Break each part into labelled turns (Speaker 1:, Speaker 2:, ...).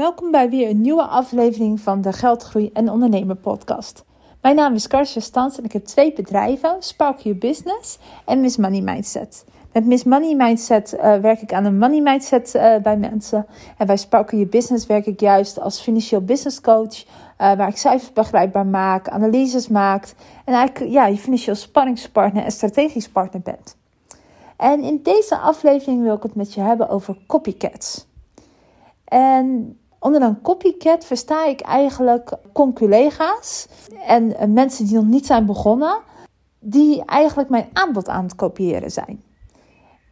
Speaker 1: Welkom bij weer een nieuwe aflevering van de Geldgroei en Ondernemer podcast. Mijn naam is Karsja Stans en ik heb twee bedrijven, Spark Your Business en Miss Money Mindset. Met Miss Money Mindset uh, werk ik aan een money mindset uh, bij mensen. En bij Spark Your Business werk ik juist als financieel business coach. Uh, waar ik cijfers begrijpbaar maak, analyses maak. En eigenlijk ja, je financieel spanningspartner en strategisch partner bent. En in deze aflevering wil ik het met je hebben over copycats. En onder een copycat versta ik eigenlijk conculega's en eh, mensen die nog niet zijn begonnen, die eigenlijk mijn aanbod aan het kopiëren zijn.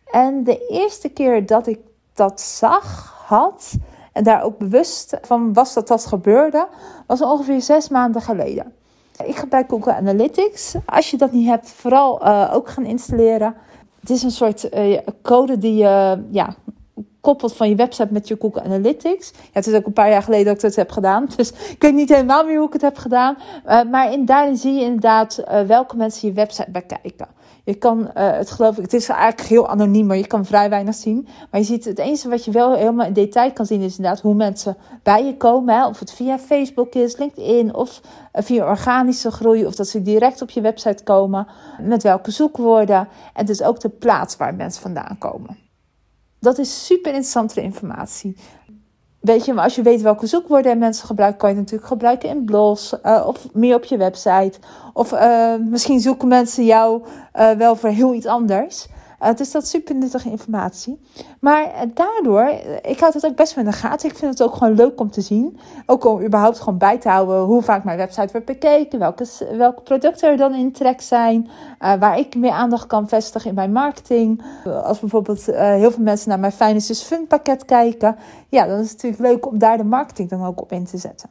Speaker 1: En de eerste keer dat ik dat zag, had en daar ook bewust van was dat dat gebeurde, was ongeveer zes maanden geleden. Ik gebruik Google Analytics. Als je dat niet hebt, vooral uh, ook gaan installeren. Het is een soort uh, code die je ja, koppelt van je website met je Google Analytics. Ja, het is ook een paar jaar geleden dat ik het heb gedaan. Dus ik weet niet helemaal meer hoe ik het heb gedaan. Uh, maar in, daarin zie je inderdaad uh, welke mensen je website bekijken. Je kan uh, het geloof ik, het is eigenlijk heel anoniem, maar je kan vrij weinig zien. Maar je ziet het enige wat je wel helemaal in detail kan zien, is inderdaad hoe mensen bij je komen. Hè? Of het via Facebook is, LinkedIn of via organische groei. Of dat ze direct op je website komen. Met welke zoekwoorden. En dus ook de plaats waar mensen vandaan komen. Dat is super interessante informatie. Weet je, maar als je weet welke zoekwoorden mensen gebruiken, kan je het natuurlijk gebruiken in blogs uh, of meer op je website. Of uh, misschien zoeken mensen jou uh, wel voor heel iets anders. Dus dat is super nuttige informatie. Maar uh, daardoor, uh, ik houd het ook best wel in de gaten. Ik vind het ook gewoon leuk om te zien. Ook om überhaupt gewoon bij te houden hoe vaak mijn website wordt bekeken. Welke, welke producten er dan in trek zijn. waar ik meer aandacht kan vestigen in mijn marketing. Als bijvoorbeeld heel veel mensen naar mijn Finance is Fun pakket kijken. Ja, dan is het natuurlijk leuk om daar de marketing dan ook op in te zetten.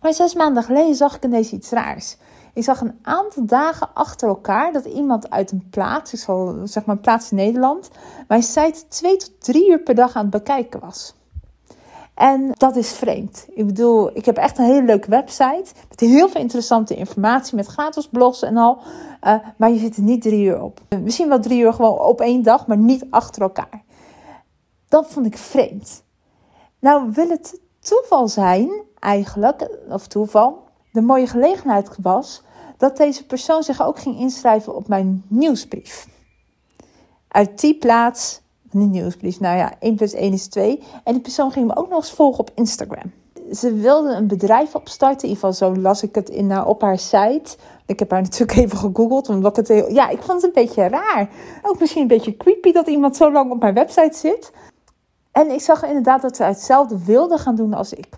Speaker 1: Maar zes maanden geleden zag ik ineens iets raars. Ik zag een aantal dagen achter elkaar dat iemand uit een plaats, ik zal zeg maar een plaats in Nederland, mijn site twee tot drie uur per dag aan het bekijken was. En dat is vreemd. Ik bedoel, ik heb echt een hele leuke website met heel veel interessante informatie, met gratis blogs en al. Uh, maar je zit er niet drie uur op. Misschien wel drie uur gewoon op één dag, maar niet achter elkaar. Dat vond ik vreemd. Nou, wil het toeval zijn, eigenlijk, of toeval, de mooie gelegenheid was dat deze persoon zich ook ging inschrijven op mijn nieuwsbrief. Uit die plaats, een nieuwsbrief, nou ja, 1 plus 1 is 2. En die persoon ging me ook nog eens volgen op Instagram. Ze wilde een bedrijf opstarten, in ieder geval zo las ik het in, op haar site. Ik heb haar natuurlijk even gegoogeld, omdat het heel, ja, ik vond het een beetje raar. Ook misschien een beetje creepy dat iemand zo lang op mijn website zit. En ik zag inderdaad dat ze hetzelfde wilde gaan doen als ik.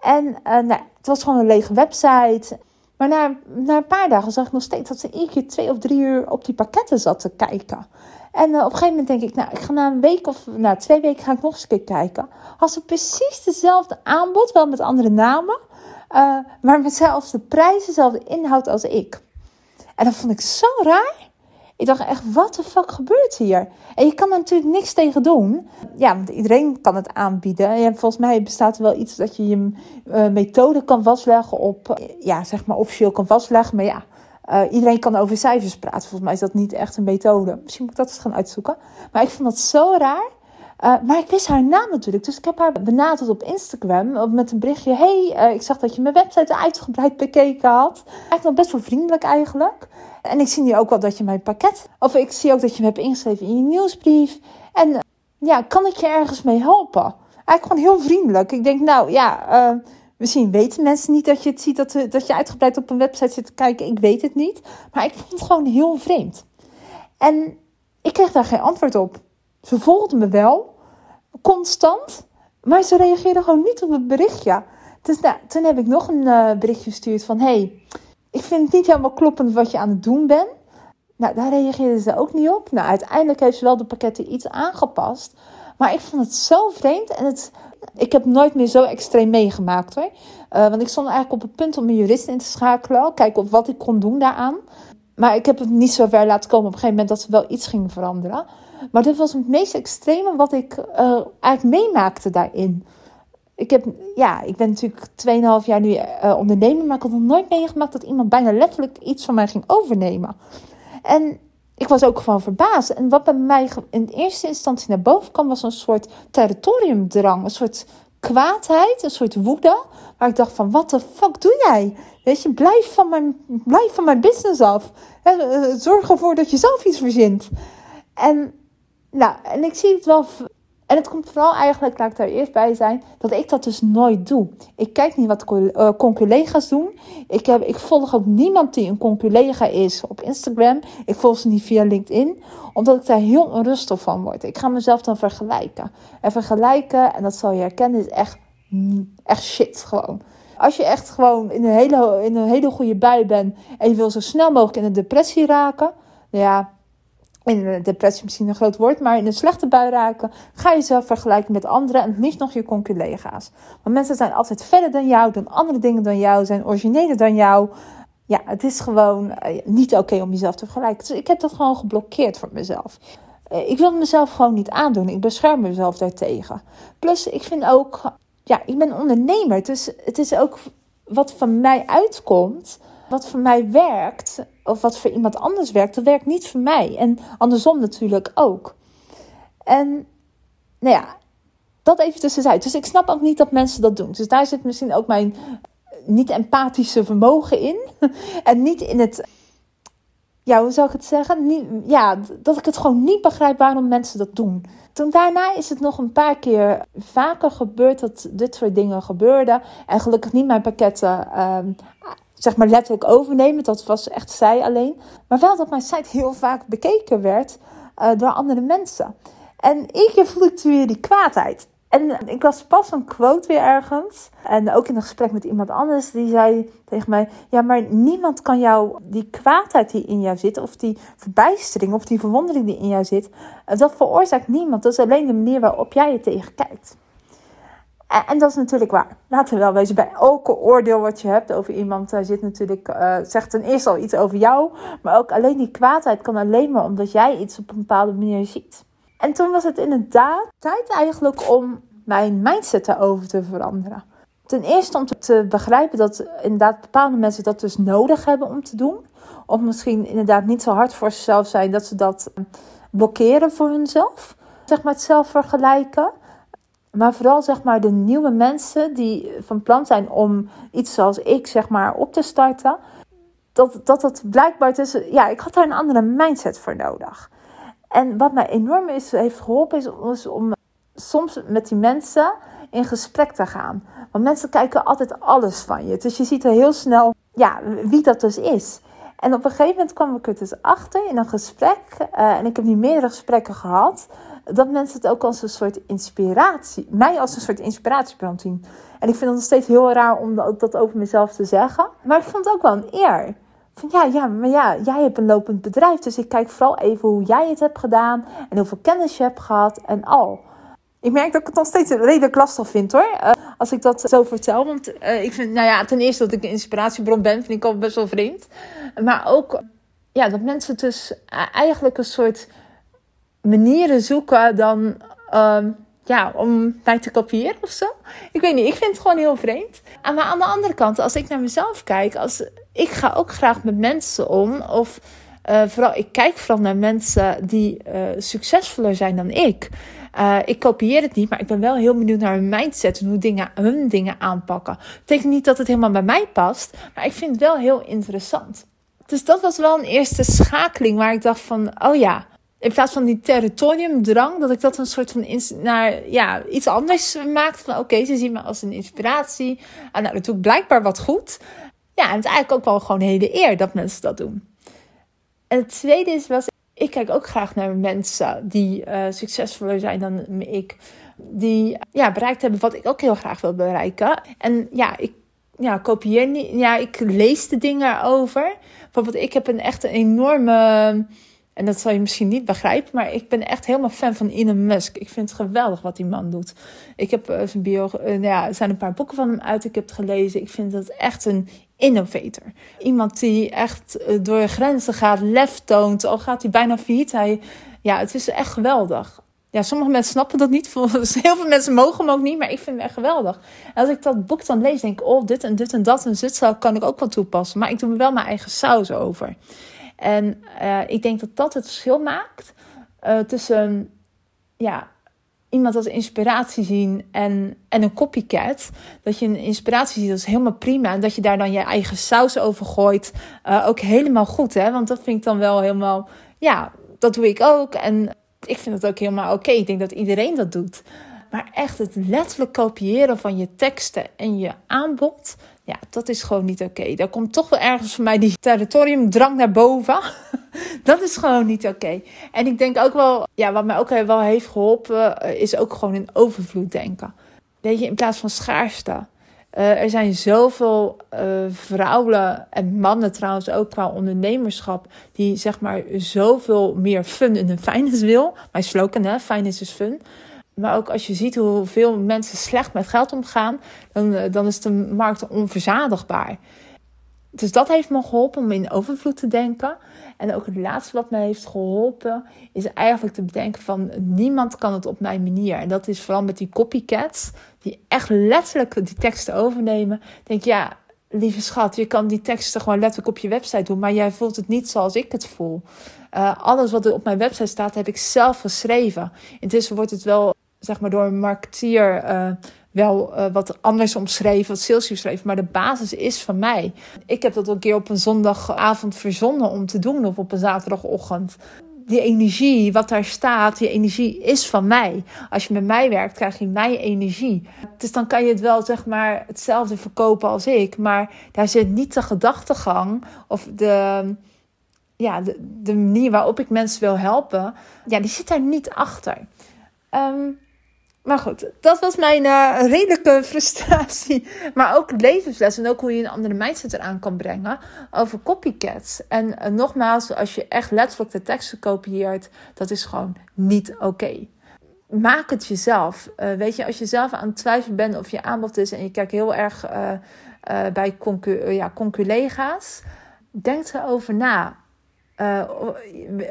Speaker 1: En uh, nou, het was gewoon een lege website. Maar na, na een paar dagen zag ik nog steeds dat ze één keer twee of drie uur op die pakketten zat te kijken. En uh, op een gegeven moment denk ik, nou, ik ga na een week of na twee weken ga ik nog eens een keer kijken. Had ze precies dezelfde aanbod, wel met andere namen, uh, maar met dezelfde prijzen, dezelfde inhoud als ik. En dat vond ik zo raar. Ik dacht echt, wat de fuck gebeurt hier? En je kan er natuurlijk niks tegen doen. Ja, want iedereen kan het aanbieden. En volgens mij bestaat er wel iets dat je je uh, methode kan vastleggen op, ja, zeg maar officieel kan vastleggen. Maar ja, uh, iedereen kan over cijfers praten. Volgens mij is dat niet echt een methode. Misschien moet ik dat eens gaan uitzoeken. Maar ik vond dat zo raar. Uh, maar ik wist haar naam natuurlijk. Dus ik heb haar benaderd op Instagram met een berichtje. hey, uh, ik zag dat je mijn website uitgebreid bekeken had. Eigenlijk nog best wel vriendelijk eigenlijk. En ik zie nu ook wel dat je mijn pakket... Of ik zie ook dat je me hebt ingeschreven in je nieuwsbrief. En uh, ja, kan ik je ergens mee helpen? Eigenlijk gewoon heel vriendelijk. Ik denk, nou ja... Misschien weten mensen niet dat je het ziet, dat, dat je uitgebreid op een website zit te kijken. Ik weet het niet. Maar ik vond het gewoon heel vreemd. En ik kreeg daar geen antwoord op. Ze volgde me wel, constant, maar ze reageerde gewoon niet op het berichtje. Dus nou, toen heb ik nog een uh, berichtje gestuurd van: hey, ik vind het niet helemaal kloppend wat je aan het doen bent. Nou, daar reageerde ze ook niet op. Nou, uiteindelijk heeft ze wel de pakketten iets aangepast. Maar ik vond het zo vreemd en het, ik heb nooit meer zo extreem meegemaakt hoor. Uh, want ik stond eigenlijk op het punt om mijn jurist in te schakelen. Kijken of wat ik kon doen daaraan. Maar ik heb het niet zo ver laten komen op een gegeven moment dat ze wel iets ging veranderen. Maar dit was het meest extreme wat ik uh, eigenlijk meemaakte daarin. Ik, heb, ja, ik ben natuurlijk 2,5 jaar nu uh, ondernemer, maar ik had nog nooit meegemaakt dat iemand bijna letterlijk iets van mij ging overnemen. En ik was ook gewoon verbaasd. En wat bij mij in eerste instantie naar boven kwam, was een soort territoriumdrang. Een soort kwaadheid, een soort woede. Waar ik dacht van, wat de fuck doe jij? Weet je, blijf van mijn, blijf van mijn business af. Eh, zorg ervoor dat je zelf iets verzint. En, nou, en ik zie het wel en het komt vooral eigenlijk, laat ik daar eerst bij zijn, dat ik dat dus nooit doe. Ik kijk niet wat uh, conculega's doen. Ik, heb, ik volg ook niemand die een conculega is op Instagram. Ik volg ze niet via LinkedIn, omdat ik daar heel onrustig van word. Ik ga mezelf dan vergelijken. En vergelijken, en dat zal je herkennen, is echt, echt shit gewoon. Als je echt gewoon in een hele, in een hele goede bui bent en je wil zo snel mogelijk in een depressie raken, ja, in depressie misschien een groot woord, maar in een slechte bui raken, ga je jezelf vergelijken met anderen en liefst nog je conculega's. Want mensen zijn altijd verder dan jou, doen andere dingen dan jou, zijn origineler dan jou. Ja, het is gewoon eh, niet oké om jezelf te vergelijken. Dus ik heb dat gewoon geblokkeerd voor mezelf. Eh, ik wil mezelf gewoon niet aandoen. Ik bescherm mezelf daartegen. Plus, ik vind ook, ja, ik ben ondernemer. Dus het is ook wat van mij uitkomt wat voor mij werkt, of wat voor iemand anders werkt, dat werkt niet voor mij. En andersom natuurlijk ook. En nou ja, dat even tussenuit. Dus ik snap ook niet dat mensen dat doen. Dus daar zit misschien ook mijn niet-empathische vermogen in. en niet in het. Ja, hoe zou ik het zeggen? Ja, dat ik het gewoon niet begrijp waarom mensen dat doen. Toen daarna is het nog een paar keer vaker gebeurd dat dit soort dingen gebeurden. En gelukkig niet mijn pakketten ehm, zeg maar letterlijk overnemen. Dat was echt zij alleen. Maar wel dat mijn site heel vaak bekeken werd uh, door andere mensen. En één voelde ik weer die kwaadheid. En ik las pas een quote weer ergens. En ook in een gesprek met iemand anders. Die zei tegen mij: Ja, maar niemand kan jou die kwaadheid die in jou zit. Of die verbijstering of die verwondering die in jou zit. Eh, dat veroorzaakt niemand. Dat is alleen de manier waarop jij je tegen kijkt. En dat is natuurlijk waar. Laten we wel wezen, bij elke oordeel wat je hebt over iemand, daar zit natuurlijk, uh, zegt ten eerste al iets over jou. Maar ook alleen die kwaadheid kan alleen maar omdat jij iets op een bepaalde manier ziet. En toen was het inderdaad tijd eigenlijk om mijn mindset erover te veranderen. Ten eerste om te begrijpen dat inderdaad bepaalde mensen dat dus nodig hebben om te doen. Of misschien inderdaad niet zo hard voor zichzelf zijn dat ze dat blokkeren voor hunzelf. Zeg maar het zelf vergelijken. Maar vooral zeg maar de nieuwe mensen die van plan zijn om iets zoals ik zeg maar op te starten. Dat dat, dat blijkbaar tussen. Ja, ik had daar een andere mindset voor nodig. En wat mij enorm is, heeft geholpen is, om soms met die mensen in gesprek te gaan. Want mensen kijken altijd alles van je. Dus je ziet er heel snel ja, wie dat dus is. En op een gegeven moment kwam ik er dus achter in een gesprek. Uh, en ik heb nu meerdere gesprekken gehad dat mensen het ook als een soort inspiratie, mij als een soort inspiratiebron zien. En ik vind het nog steeds heel raar om dat over mezelf te zeggen. Maar ik vond het ook wel een eer. Van ja, ja, maar ja, jij hebt een lopend bedrijf. Dus ik kijk vooral even hoe jij het hebt gedaan. En hoeveel kennis je hebt gehad en al. Ik merk dat ik het nog steeds redelijk lastig vind hoor. Uh, als ik dat zo vertel. Want uh, ik vind, nou ja, ten eerste dat ik een inspiratiebron ben, vind ik al best wel vreemd. Maar ook, ja, dat mensen dus eigenlijk een soort manieren zoeken dan um, ja, om mij te kopiëren of zo. Ik weet niet, ik vind het gewoon heel vreemd. Maar aan de andere kant, als ik naar mezelf kijk, als, ik ga ook graag met mensen om. Of uh, vooral, ik kijk vooral naar mensen die uh, succesvoller zijn dan ik. Uh, ik kopieer het niet, maar ik ben wel heel benieuwd naar hun mindset en hoe dingen, hun dingen aanpakken. Betekent niet dat het helemaal bij mij past, maar ik vind het wel heel interessant. Dus dat was wel een eerste schakeling waar ik dacht van, oh ja, in plaats van die territoriumdrang, dat ik dat een soort van naar ja, iets anders maakte. Van oké, ze zien me als een inspiratie. En nou, dat doe ik blijkbaar wat goed. Ja, en het is eigenlijk ook wel gewoon hele eer dat mensen dat doen. En het tweede is, was, ik kijk ook graag naar mensen die uh, succesvoller zijn dan ik. Die ja, bereikt hebben wat ik ook heel graag wil bereiken. En ja, ik ja, kopieer niet. Ja, ik lees de dingen over. Bijvoorbeeld, ik heb een echt een enorme en dat zal je misschien niet begrijpen, maar ik ben echt helemaal fan van Elon Musk. Ik vind het geweldig wat die man doet. Ik heb uh, zijn bio, uh, ja, er zijn een paar boeken van hem uit, ik heb het gelezen. Ik vind dat echt een innovator. Iemand die echt uh, door grenzen gaat, lef toont, al gaat hij bijna failliet. Hij, ja, het is echt geweldig. Ja, sommige mensen snappen dat niet. Heel veel mensen mogen hem ook niet, maar ik vind hem echt geweldig. Als ik dat boek dan lees, denk ik, oh, dit en dit en dat en dit kan ik ook wel toepassen. Maar ik doe er wel mijn eigen saus over. En uh, ik denk dat dat het verschil maakt uh, tussen ja, iemand als inspiratie zien en, en een copycat. Dat je een inspiratie ziet, dat is helemaal prima. En dat je daar dan je eigen saus over gooit, uh, ook helemaal goed. Hè? Want dat vind ik dan wel helemaal, ja, dat doe ik ook. En ik vind het ook helemaal oké. Ik denk dat iedereen dat doet. Maar echt het letterlijk kopiëren van je teksten en je aanbod, ja, dat is gewoon niet oké. Daar komt toch wel ergens voor mij die territoriumdrang naar boven. dat is gewoon niet oké. En ik denk ook wel, ja, wat mij ook wel heeft geholpen, eh, is ook gewoon in overvloed denken. Weet je, in plaats van schaarste. Uh, er zijn zoveel uh, vrouwen en mannen trouwens ook qua ondernemerschap die zeg maar zoveel meer fun in hun finance wil. Mijn slogan hè, finance is fun. Maar ook als je ziet hoeveel mensen slecht met geld omgaan, dan, eh, dan is de markt onverzadigbaar. Dus dat heeft me geholpen om in overvloed te denken. En ook het laatste wat mij heeft geholpen, is eigenlijk te bedenken van niemand kan het op mijn manier. En dat is vooral met die copycats, die echt letterlijk die teksten overnemen. Denk ja, lieve schat, je kan die teksten gewoon letterlijk op je website doen, maar jij voelt het niet zoals ik het voel. Uh, alles wat er op mijn website staat, heb ik zelf geschreven. Intussen wordt het wel zeg maar door een marketeer uh, wel uh, wat anders omschreven, wat sales omschreven, maar de basis is van mij. Ik heb dat een keer op een zondagavond verzonnen om te doen of op een zaterdagochtend. Die energie, wat daar staat, die energie is van mij. Als je met mij werkt, krijg je mijn energie. Dus dan kan je het wel, zeg maar, hetzelfde verkopen als ik. Maar daar zit niet de gedachtegang of de, ja, de, de manier waarop ik mensen wil helpen. Ja, die zit daar niet achter. Um, maar goed, dat was mijn uh, redelijke frustratie. Maar ook levensles en ook hoe je een andere mindset eraan kan brengen over copycats. En uh, nogmaals, als je echt letterlijk de teksten kopieert, dat is gewoon niet oké. Maak het jezelf. Uh, weet je, als je zelf aan het twijfelen bent of je aanbod is en je kijkt heel erg bij concu ja, conculega's, denk erover na.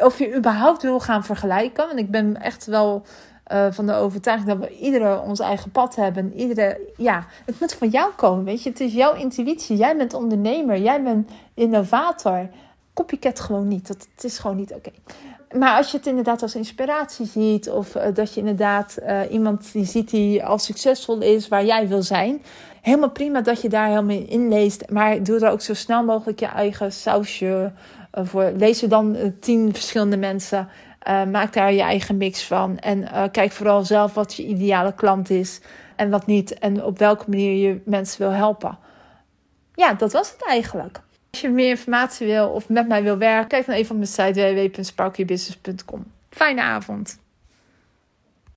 Speaker 1: of je überhaupt wil gaan vergelijken. Want ik ben echt wel uh, van de overtuiging dat we iedere ons eigen pad hebben. Iedere, ja, het moet van jou komen, weet je. Het is jouw intuïtie. Jij bent ondernemer. Jij bent innovator. Copycat gewoon niet. Dat, het is gewoon niet oké. Maar als je het inderdaad als inspiratie ziet, of uh, dat je inderdaad uh, iemand die ziet die al succesvol is waar jij wil zijn, helemaal prima dat je daar helemaal in leest. Maar doe er ook zo snel mogelijk je eigen sausje voor. Lees er dan tien verschillende mensen uh, maak daar je eigen mix van. En uh, kijk vooral zelf wat je ideale klant is en wat niet. En op welke manier je mensen wil helpen. Ja, dat was het eigenlijk. Als je meer informatie wil of met mij wil werken, kijk dan even op mijn site www.sparkybusiness.com. Fijne avond.